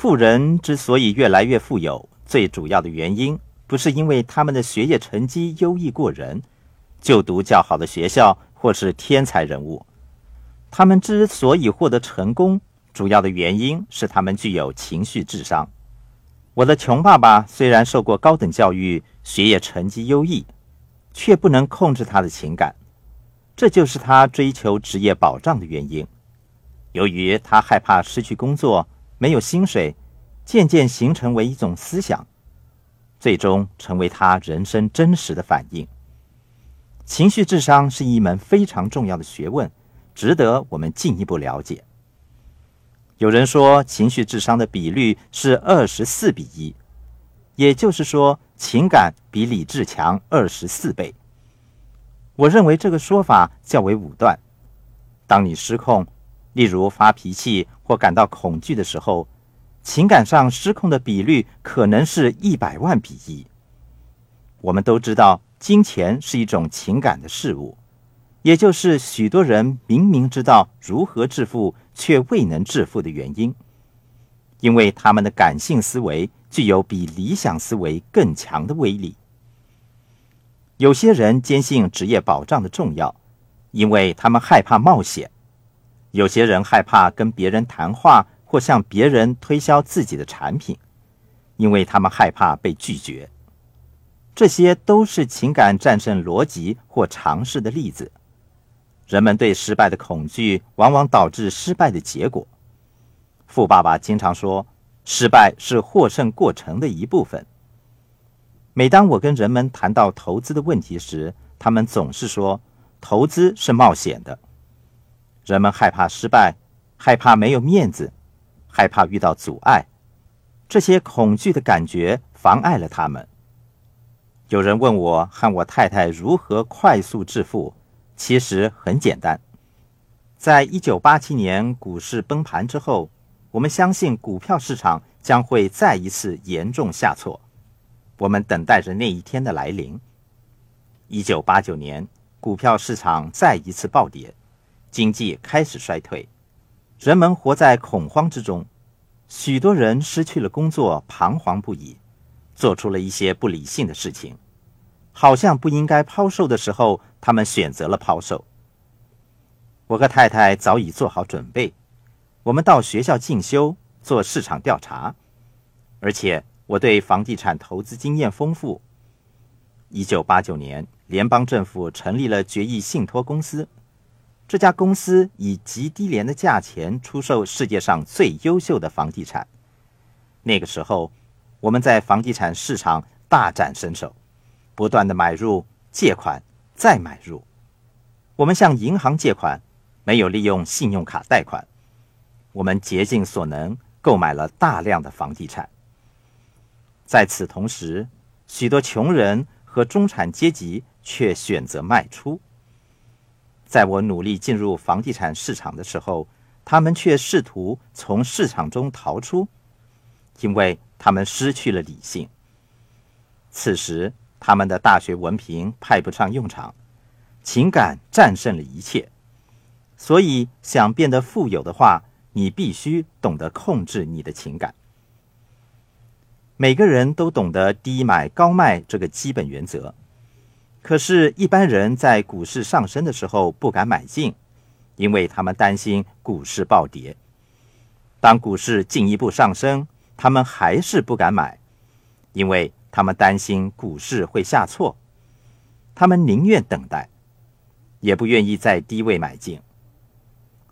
富人之所以越来越富有，最主要的原因不是因为他们的学业成绩优异过人，就读较好的学校或是天才人物。他们之所以获得成功，主要的原因是他们具有情绪智商。我的穷爸爸虽然受过高等教育，学业成绩优异，却不能控制他的情感，这就是他追求职业保障的原因。由于他害怕失去工作。没有薪水，渐渐形成为一种思想，最终成为他人生真实的反应。情绪智商是一门非常重要的学问，值得我们进一步了解。有人说，情绪智商的比率是二十四比一，也就是说，情感比理智强二十四倍。我认为这个说法较为武断。当你失控。例如发脾气或感到恐惧的时候，情感上失控的比率可能是一百万比一。我们都知道，金钱是一种情感的事物，也就是许多人明明知道如何致富却未能致富的原因，因为他们的感性思维具有比理想思维更强的威力。有些人坚信职业保障的重要，因为他们害怕冒险。有些人害怕跟别人谈话或向别人推销自己的产品，因为他们害怕被拒绝。这些都是情感战胜逻辑或尝试的例子。人们对失败的恐惧往往导致失败的结果。富爸爸经常说：“失败是获胜过程的一部分。”每当我跟人们谈到投资的问题时，他们总是说：“投资是冒险的。”人们害怕失败，害怕没有面子，害怕遇到阻碍，这些恐惧的感觉妨碍了他们。有人问我和我太太如何快速致富，其实很简单。在一九八七年股市崩盘之后，我们相信股票市场将会再一次严重下挫，我们等待着那一天的来临。一九八九年，股票市场再一次暴跌。经济开始衰退，人们活在恐慌之中，许多人失去了工作，彷徨不已，做出了一些不理性的事情，好像不应该抛售的时候，他们选择了抛售。我和太太早已做好准备，我们到学校进修，做市场调查，而且我对房地产投资经验丰富。一九八九年，联邦政府成立了决议信托公司。这家公司以极低廉的价钱出售世界上最优秀的房地产。那个时候，我们在房地产市场大展身手，不断的买入、借款、再买入。我们向银行借款，没有利用信用卡贷款。我们竭尽所能购买了大量的房地产。在此同时，许多穷人和中产阶级却选择卖出。在我努力进入房地产市场的时候，他们却试图从市场中逃出，因为他们失去了理性。此时，他们的大学文凭派不上用场，情感战胜了一切。所以，想变得富有的话，你必须懂得控制你的情感。每个人都懂得低买高卖这个基本原则。可是，一般人在股市上升的时候不敢买进，因为他们担心股市暴跌。当股市进一步上升，他们还是不敢买，因为他们担心股市会下挫。他们宁愿等待，也不愿意在低位买进。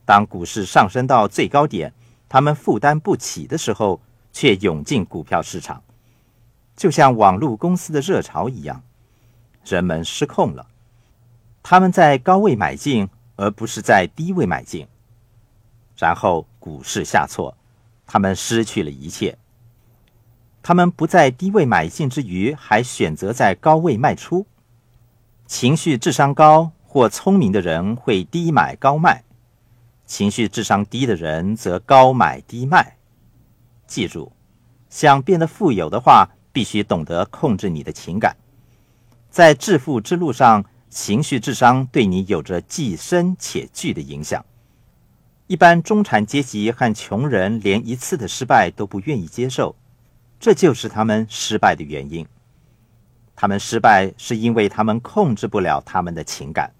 当股市上升到最高点，他们负担不起的时候，却涌进股票市场，就像网络公司的热潮一样。人们失控了，他们在高位买进，而不是在低位买进。然后股市下挫，他们失去了一切。他们不在低位买进之余，还选择在高位卖出。情绪智商高或聪明的人会低买高卖，情绪智商低的人则高买低卖。记住，想变得富有的话，必须懂得控制你的情感。在致富之路上，情绪智商对你有着既深且巨的影响。一般中产阶级和穷人连一次的失败都不愿意接受，这就是他们失败的原因。他们失败是因为他们控制不了他们的情感。